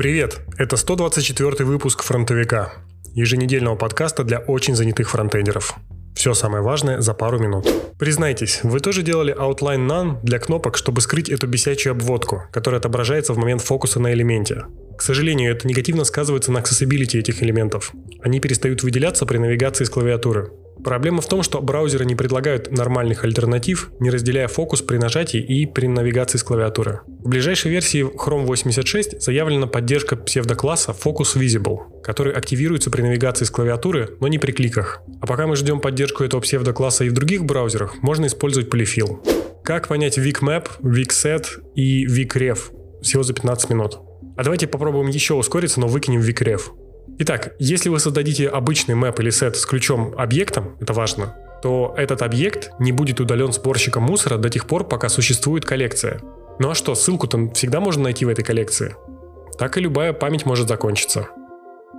Привет! Это 124 выпуск «Фронтовика» еженедельного подкаста для очень занятых фронтендеров. Все самое важное за пару минут. Признайтесь, вы тоже делали Outline None для кнопок, чтобы скрыть эту бесячую обводку, которая отображается в момент фокуса на элементе. К сожалению, это негативно сказывается на accessibility этих элементов. Они перестают выделяться при навигации с клавиатуры. Проблема в том, что браузеры не предлагают нормальных альтернатив, не разделяя фокус при нажатии и при навигации с клавиатуры. В ближайшей версии Chrome 86 заявлена поддержка псевдокласса Focus Visible, который активируется при навигации с клавиатуры, но не при кликах. А пока мы ждем поддержку этого псевдокласса и в других браузерах, можно использовать Polyfill. Как понять VicMap, VicSet и VicRef? Всего за 15 минут. А давайте попробуем еще ускориться, но выкинем VicRef. Итак, если вы создадите обычный мэп или сет с ключом объектом, это важно, то этот объект не будет удален сборщиком мусора до тех пор, пока существует коллекция. Ну а что, ссылку-то всегда можно найти в этой коллекции. Так и любая память может закончиться.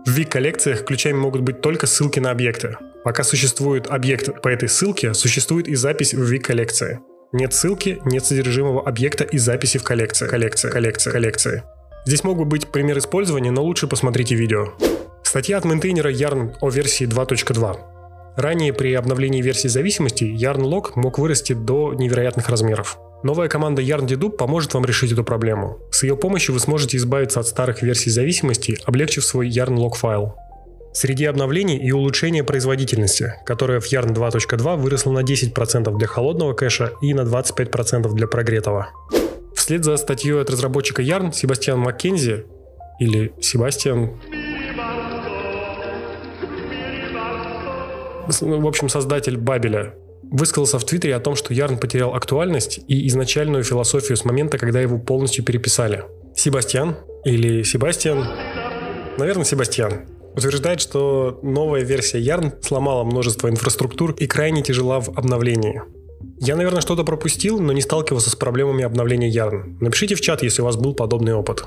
В вик-коллекциях ключами могут быть только ссылки на объекты. Пока существует объект по этой ссылке, существует и запись в вик-коллекции. Нет ссылки, нет содержимого объекта и записи в коллекции. Коллекция, коллекция, коллекции. Здесь могут быть пример использования, но лучше посмотрите видео. Статья от мейнтейнера Yarn о версии 2.2. Ранее при обновлении версии зависимости Yarn Log мог вырасти до невероятных размеров. Новая команда Yarn Dedupe поможет вам решить эту проблему. С ее помощью вы сможете избавиться от старых версий зависимости, облегчив свой Yarn Log файл. Среди обновлений и улучшение производительности, которое в Yarn 2.2 выросло на 10% для холодного кэша и на 25% для прогретого. Вслед за статьей от разработчика Yarn Себастьян Маккензи или Себастьян в общем, создатель Бабеля, высказался в Твиттере о том, что Ярн потерял актуальность и изначальную философию с момента, когда его полностью переписали. Себастьян или Себастьян, наверное, Себастьян, утверждает, что новая версия Yarn сломала множество инфраструктур и крайне тяжела в обновлении. Я, наверное, что-то пропустил, но не сталкивался с проблемами обновления Yarn. Напишите в чат, если у вас был подобный опыт.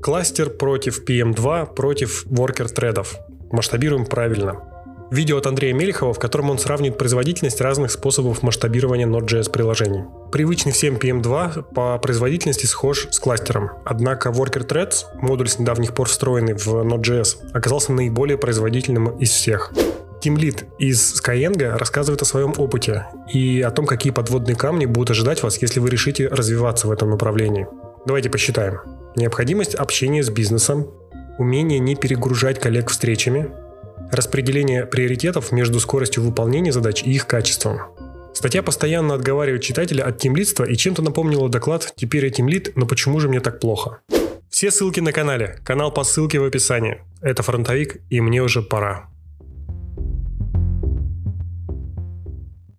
Кластер против PM2 против worker тредов. Масштабируем правильно. Видео от Андрея Мелехова, в котором он сравнивает производительность разных способов масштабирования Node.js приложений. Привычный всем PM2 по производительности схож с кластером, однако Worker Threads, модуль с недавних пор встроенный в Node.js, оказался наиболее производительным из всех. Тимлит из Skyeng рассказывает о своем опыте и о том, какие подводные камни будут ожидать вас, если вы решите развиваться в этом направлении. Давайте посчитаем. Необходимость общения с бизнесом, умение не перегружать коллег встречами, распределение приоритетов между скоростью выполнения задач и их качеством. Статья постоянно отговаривает читателя от тимлидства и чем-то напомнила доклад «Теперь я тимлид, но почему же мне так плохо?». Все ссылки на канале, канал по ссылке в описании. Это фронтовик, и мне уже пора.